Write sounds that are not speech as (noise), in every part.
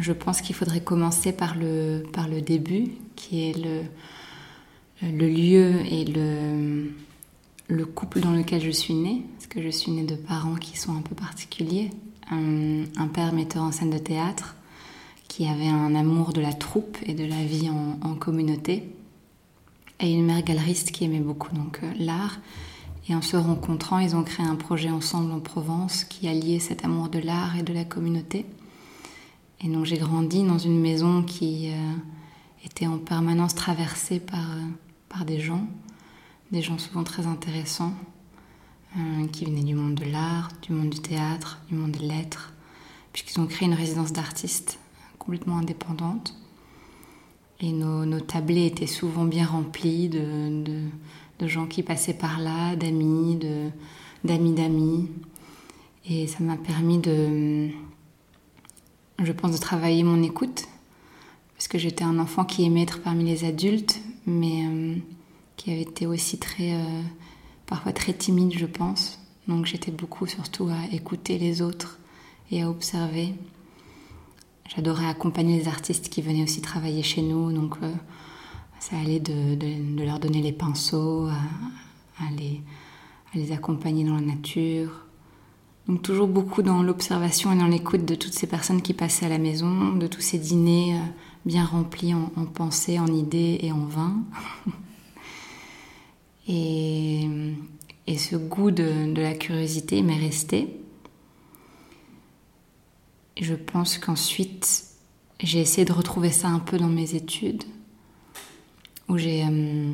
Je pense qu'il faudrait commencer par le, par le début, qui est le, le lieu et le, le couple dans lequel je suis née, parce que je suis née de parents qui sont un peu particuliers. Un, père metteur en scène de théâtre qui avait un amour de la troupe et de la vie en, communauté, et une mère galeriste qui aimait beaucoup donc euh, l'art. Et en se rencontrant, ils ont créé un projet ensemble en Provence qui alliait cet amour de l'art et de la communauté. Et donc j'ai grandi dans une maison qui euh, était en permanence traversée par, euh, par des gens, des gens souvent très intéressants, euh, qui venaient du monde de l'art, du monde du théâtre, du monde des lettres, puisqu'ils ont créé une résidence d'artistes complètement indépendante. Et nos, nos, tablés étaient souvent bien remplis de, de, de gens qui passaient par là, d'amis, d'amis d'amis. Et ça m'a permis de, je pense, de travailler mon écoute, parce que j'étais un enfant qui aimait être parmi les adultes, mais euh, qui avait été aussi très, euh, parfois très timide, je pense. Donc j'étais beaucoup surtout à écouter les autres et à observer. J'adorais accompagner les artistes qui venaient aussi travailler chez nous, donc euh, ça allait de, leur donner les pinceaux, à les accompagner dans la nature, donc toujours beaucoup dans l'observation et dans l'écoute de toutes ces personnes qui passaient à la maison, de tous ces dîners euh, bien remplis en, pensées, en idées et en vin. (laughs) et, ce goût de, la curiosité m'est resté. je pense qu'ensuite, j'ai essayé de retrouver ça un peu dans mes études, où j'ai... Euh,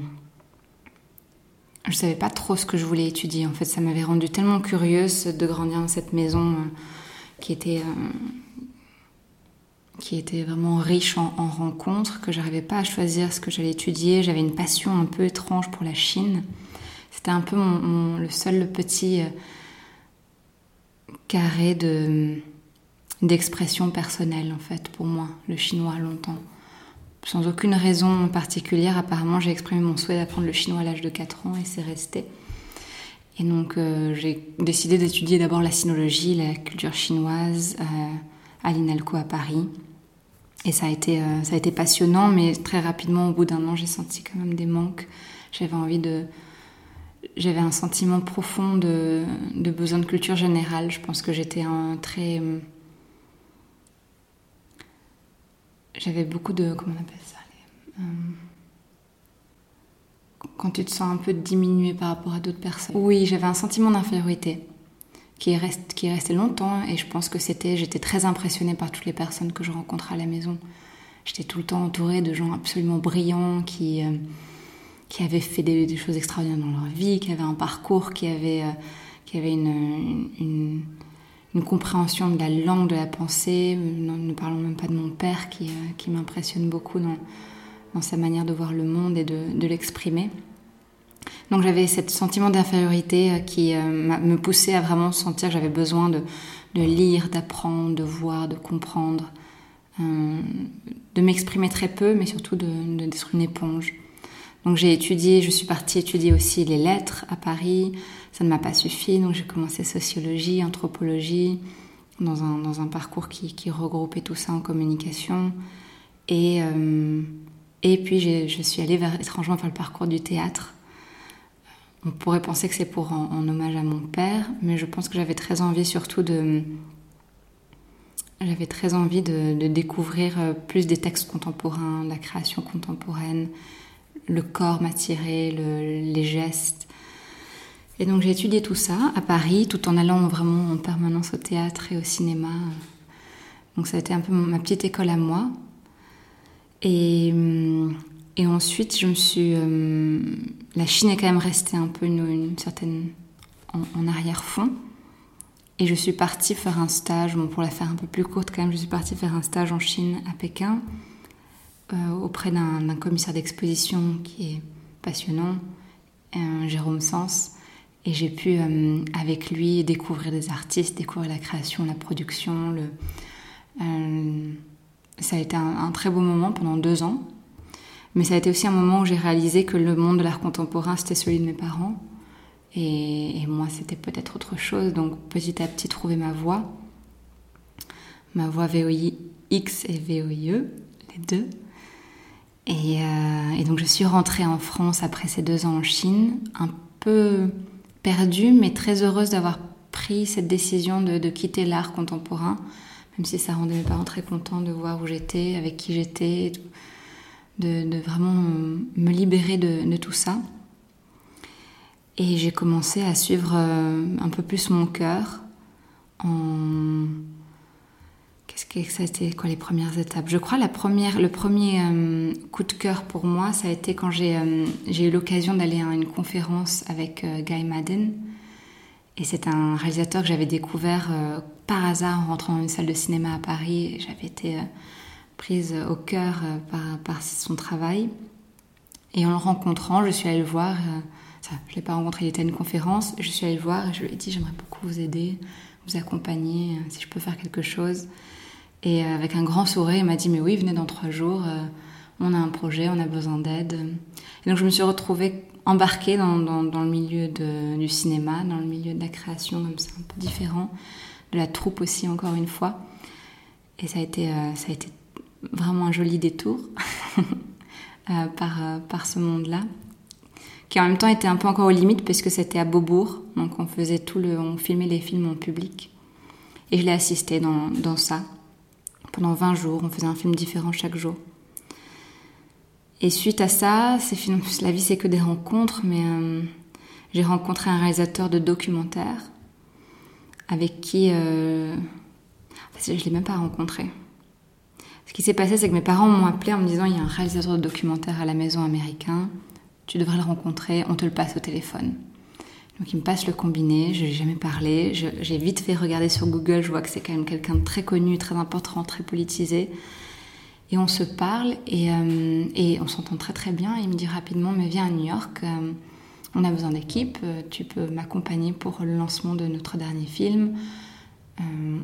je savais pas trop ce que je voulais étudier. En fait, ça m'avait rendue tellement curieuse de grandir dans cette maison euh, qui était euh, qui était vraiment riche en, rencontres que j'arrivais pas à choisir ce que j'allais étudier. J'avais une passion un peu étrange pour la Chine. C'était un peu le seul petit euh, carré de d'expression personnelle en fait pour moi, le chinois longtemps sans aucune raison particulière. Apparemment, j'ai exprimé mon souhait d'apprendre le chinois à l'âge de 4 ans et c'est resté. Et donc, euh, j'ai décidé d'étudier d'abord la sinologie, la culture chinoise euh, à l'INALCO à Paris. Et ça a, été, euh, ça a été passionnant, mais très rapidement, au bout d'un an, j'ai senti quand même des manques. J'avais envie de. J'avais un sentiment profond de, de besoin de culture générale. Je pense que j'étais un très j'avais beaucoup de. Comment on appelle ça euh, Quand tu te sens un peu diminué par rapport à d'autres personnes. Oui, j'avais un sentiment d'infériorité qui est, qui est resté longtemps et je pense que c'était. J'étais très impressionnée par toutes les personnes que je rencontrais à la maison. J'étais tout le temps entourée de gens absolument brillants qui, euh, qui avaient fait des, choses extraordinaires dans leur vie, qui avaient un parcours, qui avaient, euh, qui avaient une compréhension de la langue, de la pensée. Ne parlons même pas de mon père qui, euh, qui m'impressionne beaucoup dans, dans, sa manière de voir le monde et de, de l'exprimer. Donc j'avais ce sentiment d'infériorité euh, qui euh, me poussait à vraiment sentir que j'avais besoin de, de lire, d'apprendre, de voir, de comprendre, de m'exprimer très peu, mais surtout d'être une éponge. Donc j'ai étudié, je suis partie étudier aussi les lettres à Paris. Ça ne m'a pas suffi, donc j'ai commencé sociologie, anthropologie, dans un, dans un parcours qui, qui, regroupait tout ça en communication. Et, euh, et puis je suis allée vers, étrangement vers le parcours du théâtre. On pourrait penser que c'est pour en, hommage à mon père, mais je pense que j'avais très envie surtout de... J'avais très envie de, de découvrir euh, plus des textes contemporains, la création contemporaine, le corps m'attirait, les gestes. Et donc j'ai étudié tout ça à Paris, tout en allant vraiment en permanence au théâtre et au cinéma. Donc ça a été un peu ma petite école à moi. Et, et ensuite, je me suis. Euh, la Chine est quand même restée un peu une, certaine. en, arrière-fond. Et je suis partie faire un stage, bon, pour la faire un peu plus courte quand même, je suis partie faire un stage en Chine à Pékin euh, auprès d'un commissaire d'exposition qui est passionnant, Jérôme Sens. Et j'ai pu, euh, avec lui, découvrir des artistes, découvrir la création, la production. Euh, ça a été un, très beau moment pendant deux ans. Mais ça a été aussi un moment où j'ai réalisé que le monde de l'art contemporain, c'était celui de mes parents. Et, moi, c'était peut-être autre chose. Donc, petit à petit, trouver ma voie. ma voix VOIX et VOIE, les deux. Euh, et, donc je suis rentrée en France après ces deux ans en Chine, un peu perdue, mais très heureuse d'avoir pris cette décision de, quitter l'art contemporain, même si ça rendait mes parents très contents de voir où j'étais, avec qui j'étais, de, vraiment me libérer de, tout ça. Et j'ai commencé à suivre euh, un peu plus mon cœur en Été quoi les premières étapes? Je crois la première, le premier euh, coup de cœur pour moi, ça a été quand j'ai euh, eu l'occasion d'aller à une conférence avec euh, Guy Madden. Et c'est un réalisateur que j'avais découvert par hasard en rentrant dans une salle de cinéma à Paris. J'avais été prise au cœur par, par, son travail. Et en le rencontrant, je suis allée le voir. je ne l'ai pas rencontré, il était à une conférence. Je suis allée le voir et je lui ai dit J'aimerais beaucoup vous aider, vous accompagner, si je peux faire quelque chose. Et euh, avec un grand sourire, il m'a dit Mais oui, venez dans trois jours, euh, on a un projet, on a besoin d'aide. Et donc je me suis retrouvée embarquée dans, le milieu du cinéma, dans le milieu de la création, comme ça, un peu différent, de la troupe aussi, encore une fois. Et ça a été, euh, vraiment un joli détour (laughs) par, par ce monde-là qui en même temps était un peu encore aux limites parce que c'était à Beaubourg, donc on faisait tout le, on filmait les films en public. Et je l'ai assisté dans, dans ça. Pendant 20 jours, on faisait un film différent chaque jour. Et suite à ça, (laughs) la vie c'est que des rencontres, mais euh, j'ai rencontré un réalisateur de documentaires avec qui euh, je ne l'ai même pas rencontré. Ce qui s'est passé, c'est que mes parents m'ont appelé en me disant il y a un réalisateur de documentaires à la maison américain, tu devrais le rencontrer, on te le passe au téléphone. Donc il me passe le combiné, je n'ai jamais parlé, j'ai vite fait regarder sur Google, je vois que c'est quand même quelqu'un de très connu, très important, très politisé. Et on se parle et, euh, on s'entend très très bien. Il me dit rapidement, mais viens à New York, euh, on a besoin d'équipe, euh, tu peux m'accompagner pour le lancement de notre dernier film.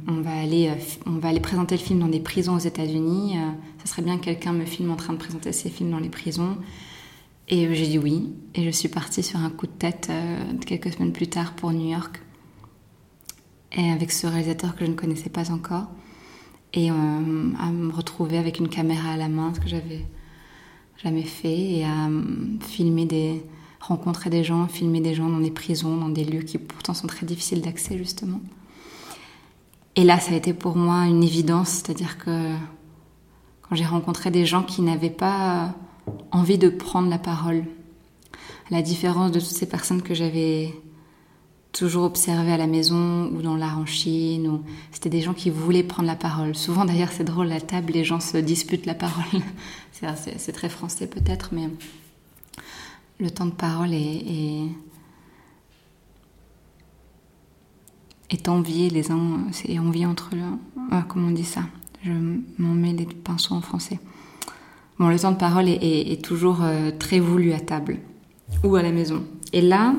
on, va aller, on va aller présenter le film dans des prisons aux États-Unis. ça serait bien que quelqu'un me filme en train de présenter ses films dans les prisons. Et j'ai dit oui. Et je suis partie sur un coup de tête euh, quelques semaines plus tard pour New York. Et avec ce réalisateur que je ne connaissais pas encore. Et à me retrouver avec une caméra à la main, ce que j'avais jamais fait. Et à euh, filmer des. rencontrer des gens, filmer des gens dans des prisons, dans des lieux qui pourtant sont très difficiles d'accès, justement. Et là, ça a été pour moi une évidence. C'est-à-dire que quand j'ai rencontré des gens qui n'avaient pas envie de prendre la parole. À la différence de toutes ces personnes que j'avais toujours observées à la maison ou dans l'art en Chine, c'était des gens qui voulaient prendre la parole. Souvent d'ailleurs c'est drôle, à table les gens se disputent la parole. (laughs) c'est très français peut-être, mais le temps de parole est, est, envié les uns, c'est envié entre eux. comment on dit ça? Je m'en mets les pinceaux en français. Bon, le temps de parole est, toujours euh, très voulu à table ou à la maison. Et là,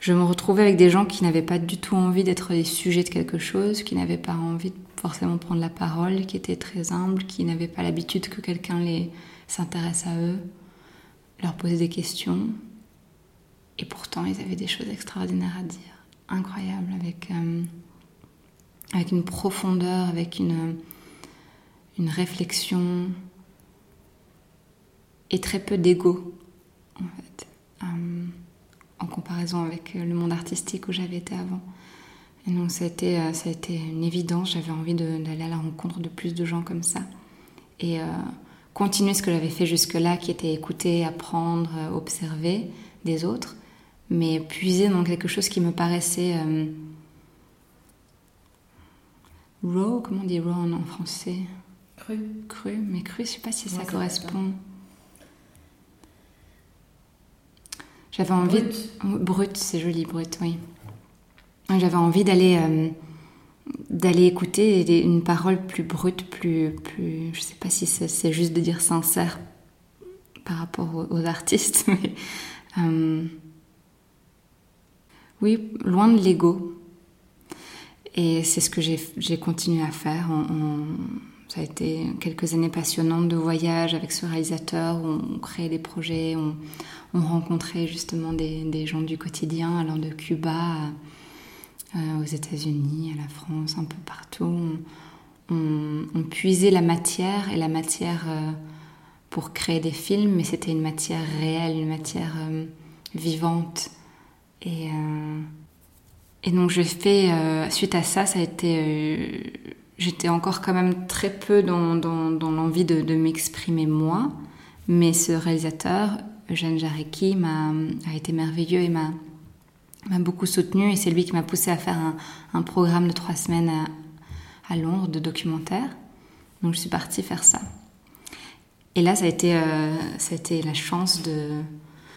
je me retrouvais avec des gens qui n'avaient pas du tout envie d'être les sujets de quelque chose, qui n'avaient pas envie de forcément prendre la parole, qui étaient très humbles, qui n'avaient pas l'habitude que quelqu'un les s'intéresse à eux, leur poser des questions. Et pourtant, ils avaient des choses extraordinaires à dire, incroyables, avec, euh, avec une profondeur, avec une, une réflexion, et très peu d'ego, en fait, euh, en comparaison avec le monde artistique où j'avais été avant. Et donc ça a été, euh, ça a été une évidence, j'avais envie d'aller à la rencontre de plus de gens comme ça. Et euh, continuer ce que j'avais fait jusque-là, qui était écouter, apprendre, observer des autres, mais puiser dans quelque chose qui me paraissait raw, comment on dit raw en français? Cru. Cru, mais cru, je sais pas si ça correspond. J'avais envie. Brut, c'est joli, brut, oui. J'avais envie d'aller euh, d'aller écouter une parole plus brute, plus plus. Je sais pas si c'est juste de dire sincère par rapport aux, artistes, (laughs) mais euh, oui, loin de l'ego. Et c'est ce que j'ai continué à faire. Ça a été quelques années passionnantes de voyage avec ce réalisateur. Où on créait des projets, on, on rencontrait justement des, gens du quotidien, allant de Cuba aux États-Unis, à la France, un peu partout. on, puisait la matière et la matière pour créer des films, mais c'était une matière réelle, une matière vivante. Et, et donc je fais, suite à ça, ça a été j'étais encore quand même très peu dans, l'envie de, m'exprimer moi, mais ce réalisateur, Eugène Jarecki, m'a, a été merveilleux et m'a, beaucoup soutenu et c'est lui qui m'a poussé à faire un, programme de trois semaines à, Londres de documentaire. Donc je suis partie faire ça. Et là, ça a été, euh, ça a été la chance de...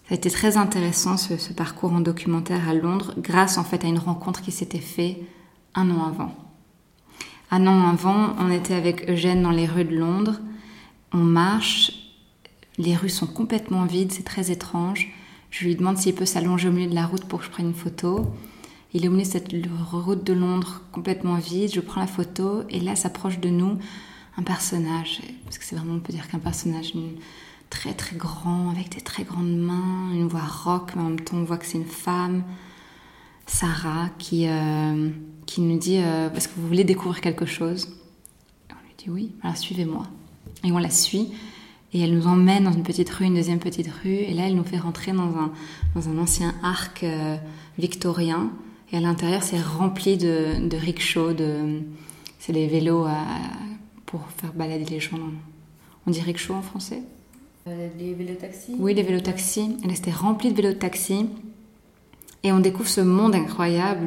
Ça a été très intéressant ce, ce parcours en documentaire à Londres grâce en fait à une rencontre qui s'était faite un an avant. Un an avant, on était avec Eugène dans les rues de Londres. On marche, les rues sont complètement vides, c'est très étrange. Je lui demande s'il peut s'allonger au milieu de la route pour que je prenne une photo. Il est au milieu de cette route de Londres complètement vide. Je prends la photo et là s'approche de nous un personnage, parce que c'est vraiment, on peut dire qu'un personnage très très grand, avec des très grandes mains, une voix rock, mais en même temps on voit que c'est une femme. Sarah qui, euh, qui nous dit euh, Est-ce que vous voulez découvrir quelque chose On lui dit Oui, alors suivez-moi. Et on la suit. Et elle nous emmène dans une petite rue, une deuxième petite rue. Et là, elle nous fait rentrer dans un, dans un ancien arc euh, victorien. Et à l'intérieur, c'est rempli de, de rickshaws. De, c'est les vélos pour faire balader les gens. On dit rickshaw en français? Les vélos-taxis Oui, les vélos-taxis. Elle était remplie de vélos-taxis. Et on découvre ce monde incroyable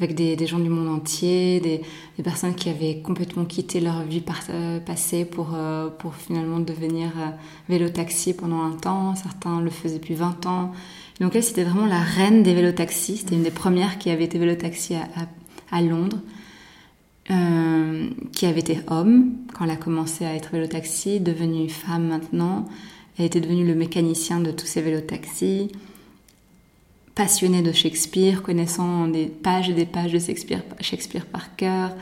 avec des, gens du monde entier, des, personnes qui avaient complètement quitté leur vie euh, passée pour, euh, pour finalement devenir euh, vélo-taxi pendant un temps. Certains le faisaient depuis 20 ans. Donc elle, c'était vraiment la reine des vélo-taxis. C'était une des premières qui avait été vélo-taxi à, à, Londres, qui avait été homme quand elle a commencé à être vélo-taxi, devenue femme maintenant. Elle était devenue le mécanicien de tous ces vélo-taxis passionné de Shakespeare, connaissant des pages et des pages de Shakespeare, Shakespeare par cœur,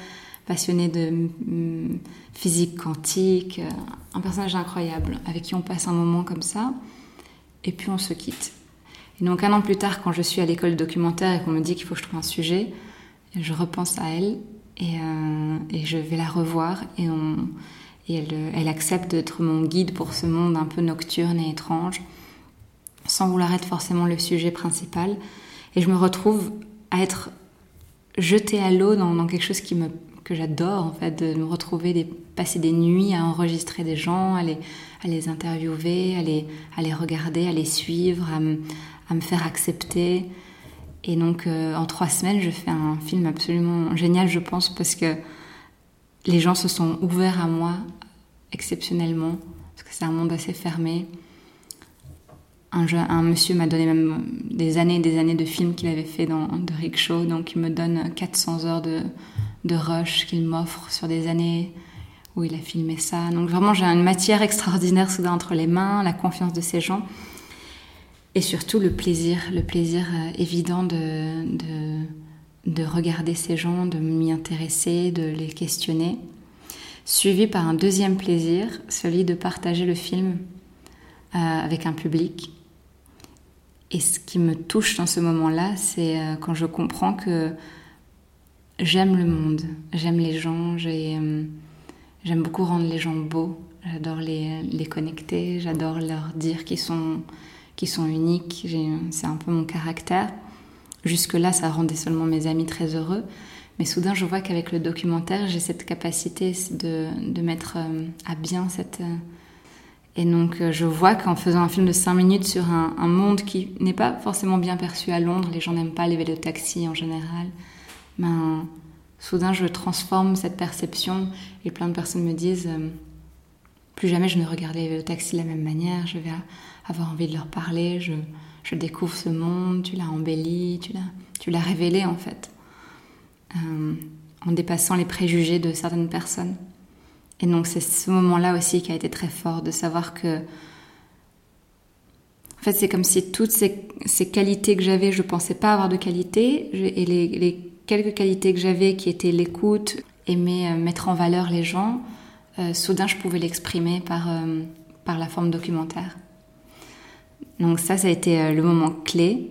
passionné de mm, physique quantique, euh, un personnage incroyable avec qui on passe un moment comme ça, et puis on se quitte. Et donc un an plus tard, quand je suis à l'école documentaire et qu'on me dit qu'il faut que je trouve un sujet, je repense à elle et, euh, je vais la revoir et, elle accepte d'être mon guide pour ce monde un peu nocturne et étrange sans vouloir être forcément le sujet principal. Et je me retrouve à être jetée à l'eau dans, quelque chose que j'adore, en fait, de me retrouver, de passer des nuits à enregistrer des gens, à les, interviewer, à les, regarder, à les suivre, à me faire accepter. Et donc, euh, en trois semaines, je fais un film absolument génial, je pense, parce que les gens se sont ouverts à moi exceptionnellement, parce que c'est un monde assez fermé un, monsieur m'a donné même des années et des années de films qu'il avait fait dans de Rickshaw, donc il me donne 400 heures de, de rush qu'il m'offre sur des années où il a filmé ça. Donc vraiment, j'ai une matière extraordinaire soudain entre les mains, la confiance de ces gens et surtout le plaisir, le plaisir euh, évident de, de, de regarder ces gens, de m'y intéresser, de les questionner, suivi par un deuxième plaisir, celui de partager le film euh, avec un public et ce qui me touche dans ce moment-là, c'est euh, quand je comprends que j'aime le monde, j'aime les gens, euh, j'aime beaucoup rendre les gens beaux, j'adore les, les, connecter, j'adore leur dire qu'ils sont, qu'ils sont uniques, c'est un peu mon caractère. Jusque-là, ça rendait seulement mes amis très heureux. Mais soudain, je vois qu'avec le documentaire, j'ai cette capacité de, de mettre euh, à bien cette, et donc euh, je vois qu'en faisant un film de 5 minutes sur un, monde qui n'est pas forcément bien perçu à Londres, les gens n'aiment pas les vélos-taxis en général, ben, soudain je transforme cette perception et plein de personnes me disent euh, plus jamais je ne regarde les vélos-taxis de la même manière, je vais avoir envie de leur parler, je, je découvre ce monde, tu l'as embelli, tu l'as, tu l'as révélé en fait, euh, en dépassant les préjugés de certaines personnes. Et donc c'est ce moment-là aussi qui a été très fort, de savoir que... En fait, c'est comme si toutes ces, qualités que j'avais, je ne pensais pas avoir de qualité, et les, quelques qualités que j'avais qui étaient l'écoute, aimer euh, mettre en valeur les gens, euh, soudain je pouvais l'exprimer par, euh, par la forme documentaire. Donc ça, ça a été le moment clé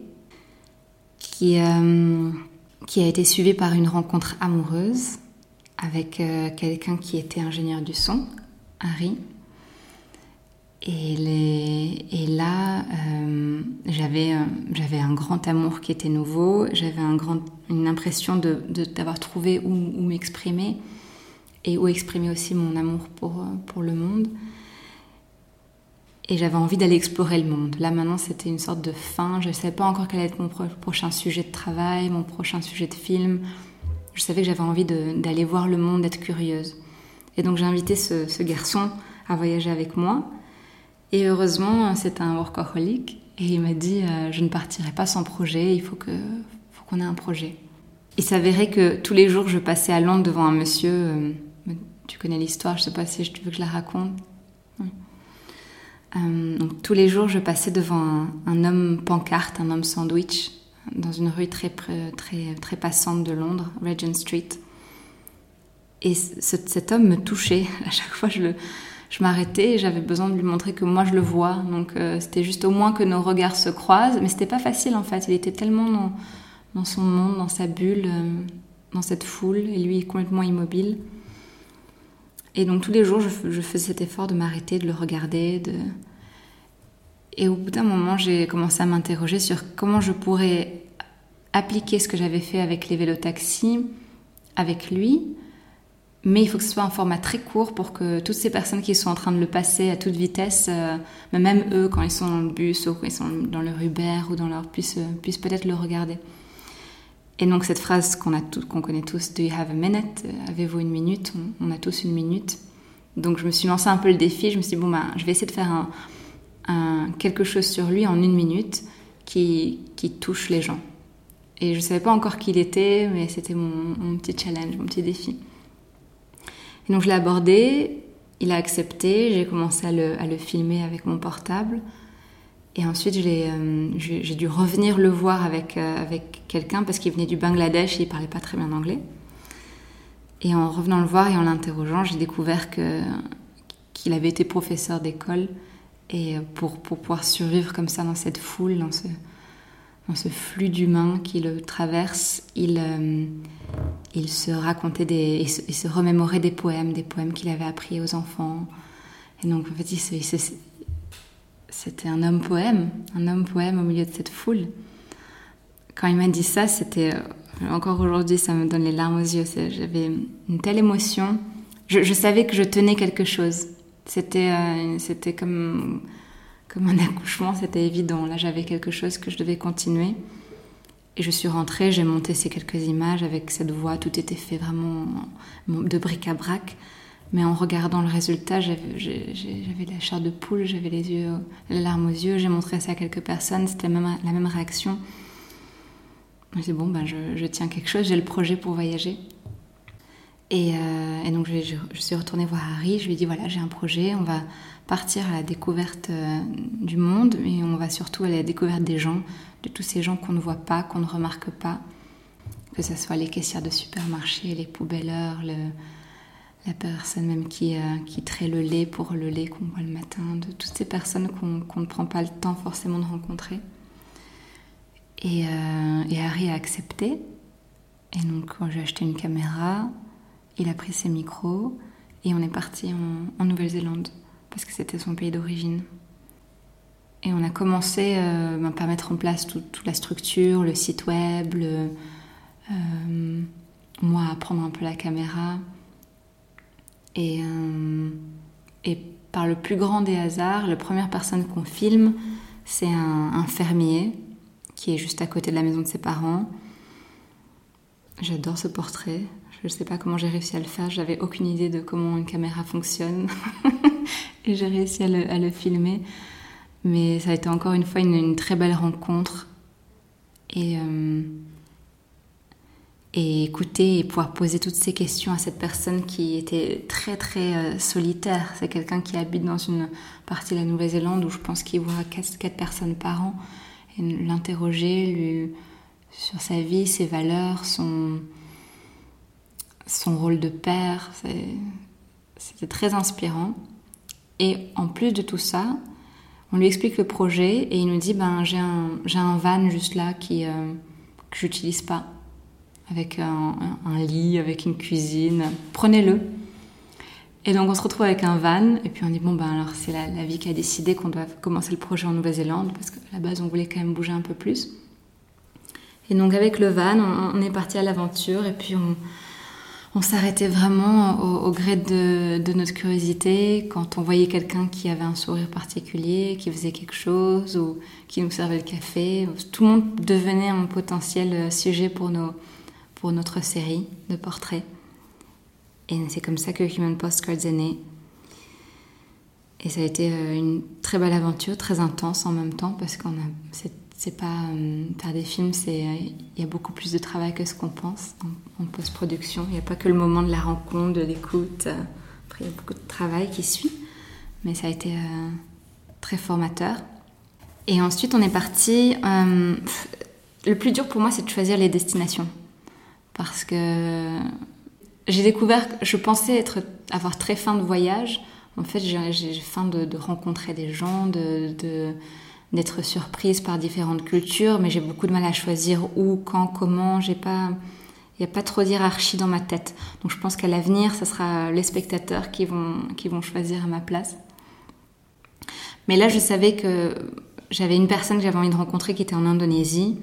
qui, qui a été suivi par une rencontre amoureuse avec euh, quelqu'un qui était ingénieur du son, Harry. Et, là, euh, j'avais, euh, j'avais un grand amour qui était nouveau, j'avais un une impression de, d'avoir trouvé où, m'exprimer et où exprimer aussi mon amour pour, pour le monde. Et j'avais envie d'aller explorer le monde. Là maintenant, c'était une sorte de fin. Je ne savais pas encore quel allait être mon prochain sujet de travail, mon prochain sujet de film. Je savais que j'avais envie d'aller voir le monde, d'être curieuse. Et donc j'ai invité ce, garçon à voyager avec moi. Et heureusement, c'est un workaholic. Et il m'a dit euh, Je ne partirai pas sans projet, il faut qu'on ait un projet. Il s'avérait que tous les jours, je passais à Londres devant un monsieur. Euh, tu connais l'histoire, je ne sais pas si tu veux que je la raconte. Euh, donc, tous les jours, je passais devant un, homme pancarte, un homme sandwich, dans une rue très, très, très passante de Londres, Regent Street. Et ce, cet homme me touchait. (laughs) À chaque fois, je je m'arrêtais et j'avais besoin de lui montrer que moi je le vois. Donc euh, c'était juste au moins que nos regards se croisent, mais c'était pas facile en fait. Il était tellement dans, dans son monde, dans sa bulle, euh, dans cette foule, et lui complètement immobile. Et donc tous les jours, je, je faisais cet effort de m'arrêter, de le regarder. De... Et au bout d'un moment, j'ai commencé à m'interroger sur comment je pourrais appliquer ce que j'avais fait avec les vélotaxis avec lui, mais il faut que ce soit un format très court pour que toutes ces personnes qui sont en train de le passer à toute vitesse, euh, même eux quand ils sont dans le bus ou quand ils sont dans leur Uber ou dans leur puissent, euh, puissent peut-être le regarder. Et donc cette phrase qu'on a qu'on connaît tous, Do you have a minute? Avez-vous une minute? On, a tous une minute. Donc je me suis lancé un peu le défi. Je me suis dit bon ben je vais essayer de faire un, quelque chose sur lui en une minute qui, qui touche les gens. Et je savais pas encore qui il était, mais c'était mon, petit challenge, mon petit défi. Et donc je l'ai abordé, il a accepté, j'ai commencé à le, à le, filmer avec mon portable. Et ensuite, euh, j'ai dû revenir le voir avec, euh, avec quelqu'un parce qu'il venait du Bangladesh et il parlait pas très bien anglais. Et en revenant le voir et en l'interrogeant, j'ai découvert qu'il avait été professeur d'école et pour, pour pouvoir survivre comme ça dans cette foule, dans ce, dans ce flux d'humains qui le traverse, il, euh, il se racontait des, il se, remémorait des poèmes, des poèmes qu'il avait appris aux enfants. Et donc, en fait, c'était un homme poème, un homme poème au milieu de cette foule. Quand il m'a dit ça, c'était encore aujourd'hui, ça me donne les larmes aux yeux. J'avais une telle émotion. Je, savais que je tenais quelque chose. C'était, euh, c'était comme comme un accouchement, c'était évident. Là, j'avais quelque chose que je devais continuer. Et je suis rentrée, j'ai monté ces quelques images avec cette voix, tout était fait vraiment de bric-à-brac. Mais en regardant le résultat, j'avais la chair de poule, j'avais les yeux, les larmes aux yeux. J'ai montré ça à quelques personnes, c'était la même, la même réaction. Je dit bon, ben je tiens quelque chose, j'ai le projet pour voyager. Et, euh, et donc je, suis retournée voir Harry, je lui ai dit voilà, j'ai un projet, on va partir à la découverte euh, du monde, mais on va surtout à la découverte des gens, de tous ces gens qu'on ne voit pas, qu'on ne remarque pas, que ce soit les caissières de supermarché, les poubelleurs, le, la personne même qui, euh, qui traite le lait pour le lait qu'on boit le matin, de toutes ces personnes qu'on qu ne prend pas le temps forcément de rencontrer. Et, euh, et Harry a accepté. Et donc, j'ai acheté une caméra, il a pris ses micros et on est parti en, Nouvelle-Zélande parce que c'était son pays d'origine. Et on a commencé euh, ben, par mettre en place toute la structure, le site web, euh, moi à prendre un peu la caméra. Et, euh, et, par le plus grand des hasards, la première personne qu'on filme, c'est un, fermier qui est juste à côté de la maison de ses parents. J'adore ce portrait. Je ne sais pas comment j'ai réussi à le faire. J'avais aucune idée de comment une caméra fonctionne. (laughs) et j'ai réussi à le, filmer. Mais ça a été encore une fois une, très belle rencontre. Et, euh, et écouter et pouvoir poser toutes ces questions à cette personne qui était très très euh, solitaire. C'est quelqu'un qui habite dans une partie de la Nouvelle-Zélande où je pense qu'il voit 4, 4, personnes par an. Et l'interroger sur sa vie, ses valeurs, son, son rôle de père, c'était très inspirant. Et en plus de tout ça, on lui explique le projet et il nous dit ben j'ai un, un van juste là qui, euh, que j'utilise pas. avec un, lit, avec une cuisine. Prenez-le. Et donc on se retrouve avec un van et puis on dit bon ben alors c'est la, la, vie qui a décidé qu'on doit commencer le projet en Nouvelle-Zélande parce qu'à la base on voulait quand même bouger un peu plus. Et donc avec le van on, on est parti à l'aventure et puis on, on s'arrêtait vraiment au, gré de, notre curiosité quand on voyait quelqu'un qui avait un sourire particulier, qui faisait quelque chose ou qui nous servait le café. Tout le monde devenait un potentiel sujet pour, pour notre série de portraits. Et c'est comme ça que Human Postcards est né. Et ça a été euh, une très belle aventure, très intense en même temps, parce qu'on a, c'est, pas euh, faire des films, c'est il y a beaucoup plus de travail que ce qu'on pense en, post-production. Il n'y a pas que le moment de la rencontre, de l'écoute. Après, il y a beaucoup de travail qui suit, mais ça a été euh, très formateur. Et ensuite, on est parti. Euh, le plus dur pour moi, c'est de choisir les destinations, parce que j'ai découvert, je pensais être, avoir très faim de voyage. En fait, j'ai faim de, de, rencontrer des gens, de, de, d'être surprise par différentes cultures, mais j'ai beaucoup de mal à choisir où, quand, comment. J'ai pas, il n'y a pas trop d'hierarchie dans ma tête. Donc je pense qu'à l'avenir, ce sera les spectateurs qui vont, qui vont choisir à ma place. Mais là, je savais que j'avais une personne que j'avais envie de rencontrer qui était en Indonésie,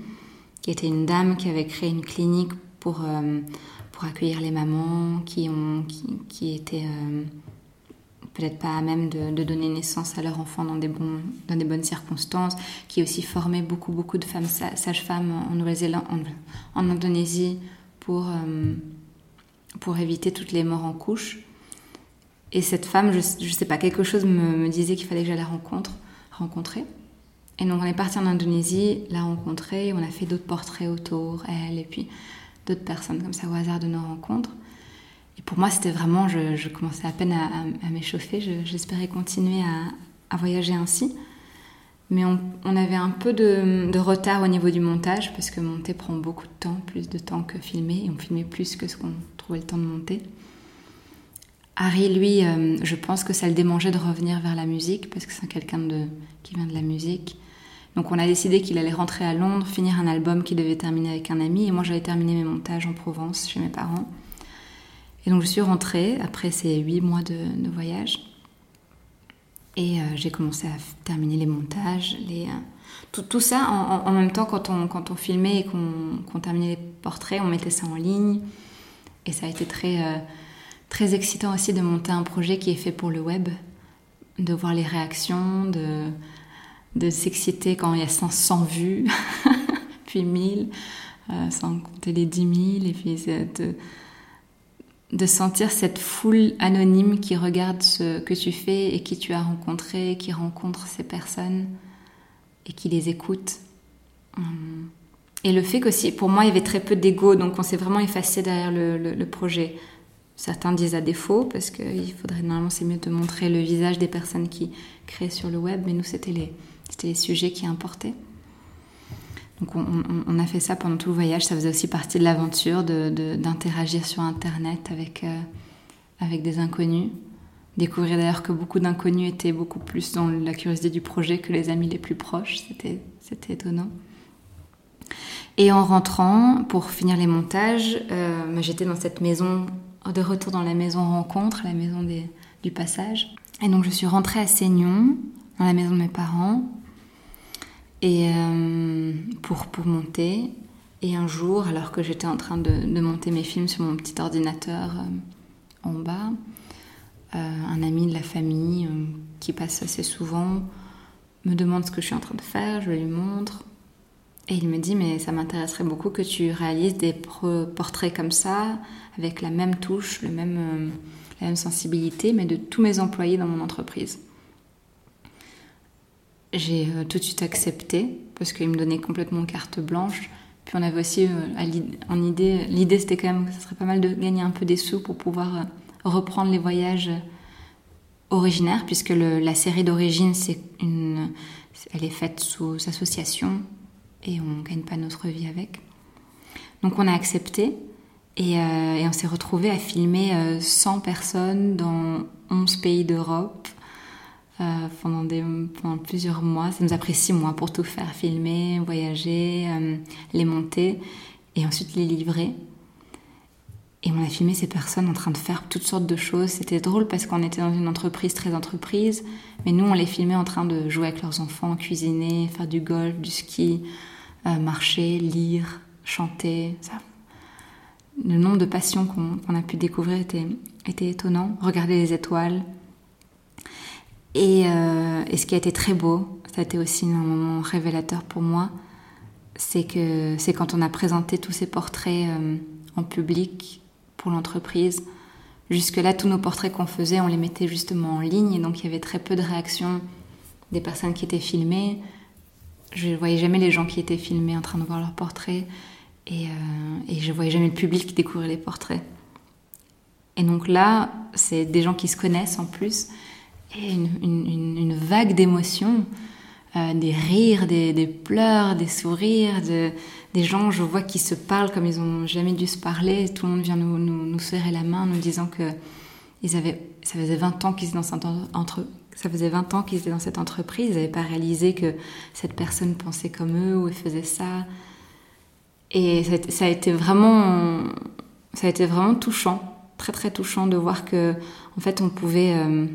qui était une dame qui avait créé une clinique pour euh, pour accueillir les mamans qui, ont, qui, qui étaient euh, peut-être pas à même de, donner naissance à leur enfant dans des, bons, dans des bonnes circonstances, qui aussi formait beaucoup, beaucoup de femmes sages-femmes en Nouvelle-Zélande, en, Indonésie, pour, euh, pour éviter toutes les morts en couche. Et cette femme, je, je sais pas, quelque chose me, me disait qu'il fallait que j'aille la rencontre, rencontrer. Et donc on est parti en Indonésie, la rencontrer, on a fait d'autres portraits autour, elle, et puis d'autres personnes comme ça au hasard de nos rencontres. Et pour moi, c'était vraiment, je, commençais à peine à, m'échauffer, j'espérais continuer à, voyager ainsi. Mais on, avait un peu de, retard au niveau du montage, parce que monter prend beaucoup de temps, plus de temps que filmer, et on filmait plus que ce qu'on trouvait le temps de monter. Harry, lui, euh, je pense que ça le démangeait de revenir vers la musique, parce que c'est quelqu'un qui vient de la musique. Donc on a décidé qu'il allait rentrer à Londres, finir un album qu'il devait terminer avec un ami, et moi j'allais terminer mes montages en Provence chez mes parents. Et donc je suis rentrée après ces huit mois de, voyage, et euh, j'ai commencé à terminer les montages, euh, tout, ça en, même temps quand on, filmait et qu'on qu terminait les portraits, on mettait ça en ligne, et ça a été très, euh, très excitant aussi de monter un projet qui est fait pour le web, de voir les réactions, de s'exciter quand il y a 500 vues, (laughs) puis 1000, euh, sans compter les 10 000, et puis de, de sentir cette foule anonyme qui regarde ce que tu fais et qui tu as rencontré, qui rencontre ces personnes et qui les écoute. Hum. Et le fait qu'aussi, pour moi, il y avait très peu d'ego, donc on s'est vraiment effacé derrière le, projet. Certains disent à défaut, parce qu'il faudrait normalement, c'est mieux de montrer le visage des personnes qui créent sur le web, mais nous, c'était les, c'était les sujets qui importaient. Donc on, a fait ça pendant tout le voyage. Ça faisait aussi partie de l'aventure d'interagir de, sur Internet avec, euh, avec des inconnus. Découvrir d'ailleurs que beaucoup d'inconnus étaient beaucoup plus dans la curiosité du projet que les amis les plus proches. C'était étonnant. Et en rentrant, pour finir les montages, euh, j'étais dans cette maison, de retour dans la maison rencontre, la maison des, du passage. Et donc je suis rentrée à Seignon, dans la maison de mes parents et euh, pour, pour monter. Et un jour, alors que j'étais en train de, monter mes films sur mon petit ordinateur euh, en bas, euh, un ami de la famille euh, qui passe assez souvent me demande ce que je suis en train de faire, je lui montre. Et il me dit, mais ça m'intéresserait beaucoup que tu réalises des portraits comme ça, avec la même touche, le même, la même sensibilité, mais de tous mes employés dans mon entreprise j'ai euh, tout de suite accepté parce qu'il me donnait complètement carte blanche. Puis on avait aussi euh, en idée, l'idée c'était quand même que ce serait pas mal de gagner un peu des sous pour pouvoir euh, reprendre les voyages originaires, puisque la série d'origine, elle est faite sous association et on gagne pas notre vie avec. Donc on a accepté et, et on s'est retrouvé à filmer euh, 100 personnes dans 11 pays d'Europe euh, pendant, plusieurs mois. Ça nous a pris six mois pour tout faire, filmer, voyager, euh, les monter et ensuite les livrer. Et on a filmé ces personnes en train de faire toutes sortes de choses. C'était drôle parce qu'on était dans une entreprise très entreprise, mais nous, on les filmait en train de jouer avec leurs enfants, cuisiner, faire du golf, du ski, euh, marcher, lire, chanter. Ça. Le nombre de passions qu'on a pu découvrir était, étonnant. Regarder les étoiles. Et, euh, et, ce qui a été très beau, ça a été aussi un moment révélateur pour moi, c'est que c'est quand on a présenté tous ces portraits euh, en public pour l'entreprise. Jusque-là, tous nos portraits qu'on faisait, on les mettait justement en ligne, et donc il y avait très peu de réactions des personnes qui étaient filmées. Je ne voyais jamais les gens qui étaient filmés en train de voir leurs portraits, et, euh, et je ne voyais jamais le public découvrir les portraits. Et donc là, c'est des gens qui se connaissent en plus, une, vague d'émotions, euh, des rires, des, pleurs, des sourires, de, des gens, je vois, qui se parlent comme ils n'ont jamais dû se parler. Tout le monde vient nous, serrer la main, nous disant que ils avaient, ça faisait 20 ans qu'ils étaient dans cette entre, ça faisait 20 ans qu'ils étaient dans cette entreprise. Ils n'avaient pas réalisé que cette personne pensait comme eux ou faisait ça. Et ça, ça, a été vraiment, ça a été vraiment touchant, très très touchant de voir que, en fait, on pouvait, euh,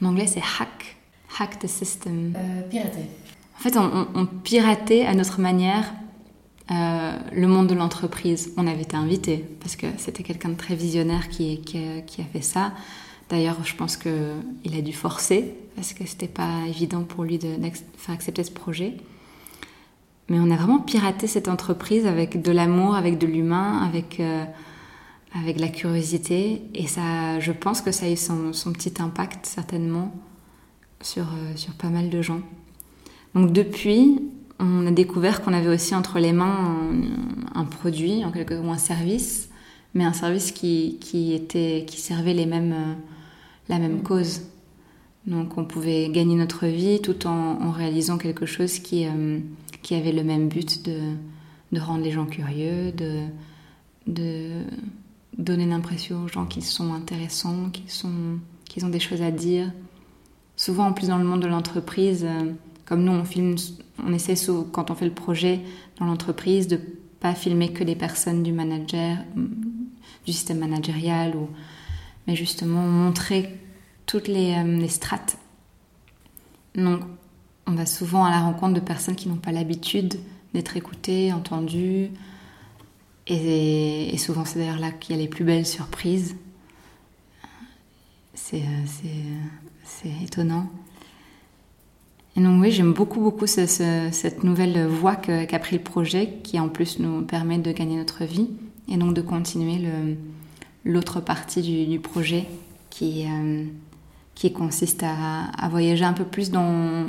en anglais c'est hack, hack the system. Euh, pirater. En fait, on, piratait à notre manière euh, le monde de l'entreprise. On avait été invité parce que c'était quelqu'un de très visionnaire qui, qui, a, qui, a, fait ça. D'ailleurs, je pense qu'il a dû forcer parce que c'était pas évident pour lui de, de faire accepter ce projet. Mais on a vraiment piraté cette entreprise avec de l'amour, avec de l'humain, avec, euh, avec la curiosité. Et ça, je pense que ça a eu son, petit impact certainement sur, euh, sur pas mal de gens. Donc depuis, on a découvert qu'on avait aussi entre les mains un, un produit, en quelque ou un service, mais un service qui, qui, était, qui servait les mêmes, euh, la même cause. Donc on pouvait gagner notre vie tout en, en réalisant quelque chose qui, euh, qui avait le même but de, de rendre les gens curieux, de, de donner l'impression aux gens qu'ils sont intéressants, qu'ils sont, qu'ils ont des choses à dire. Souvent en plus dans le monde de l'entreprise, euh, comme nous on filme, on essaie quand on fait le projet dans l'entreprise de pas filmer que les personnes du manager, du système managérial, ou, mais justement montrer toutes les, euh, les strates. Donc on va souvent à la rencontre de personnes qui n'ont pas l'habitude d'être écoutées, entendues, et, souvent c'est d'ailleurs là qu'il y a les plus belles surprises. C'est étonnant. Et donc oui, j'aime beaucoup beaucoup ce, ce, cette nouvelle voie qu'a qu pris le projet, qui en plus nous permet de gagner notre vie et donc de continuer l'autre partie du, du, projet qui, euh, qui consiste à, à, voyager un peu plus dans,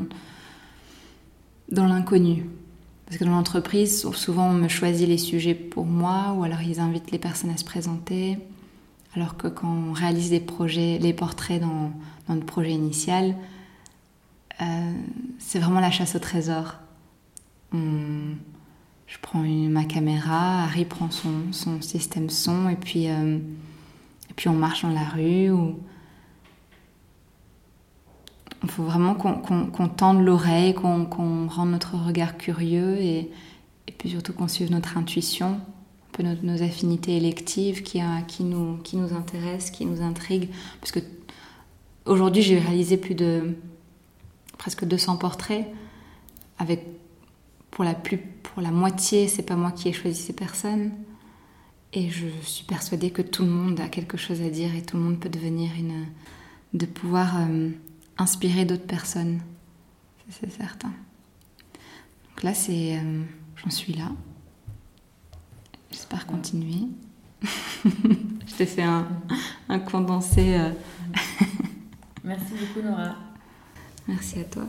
dans l'inconnu. Parce que dans l'entreprise, souvent on me choisit les sujets pour moi ou alors ils invitent les personnes à se présenter. Alors que quand on réalise des projets, les portraits dans, dans le projet initial, euh, c'est vraiment la chasse au trésor. Je prends ma caméra, Harry prend son, son système son et puis, euh, et puis on marche dans la rue. Ou... Il faut vraiment qu'on qu tende l'oreille, qu'on qu rende notre regard curieux et, puis surtout qu'on suive notre intuition, un peu nos, affinités électives qui, a, qui, nous, qui nous intéressent, qui nous intriguent. Parce que aujourd'hui, j'ai réalisé plus de presque 200 portraits, avec pour la, plus, pour la moitié, c'est pas moi qui ai choisi ces personnes. Et je suis persuadée que tout le monde a quelque chose à dire et tout le monde peut devenir une. de pouvoir euh, inspirer d'autres personnes. C'est certain. Donc là, c'est. Euh, J'en suis là. J'espère continuer. (laughs) je t'ai fait un, un condensé. Euh... Merci beaucoup, Nora. Merci à toi.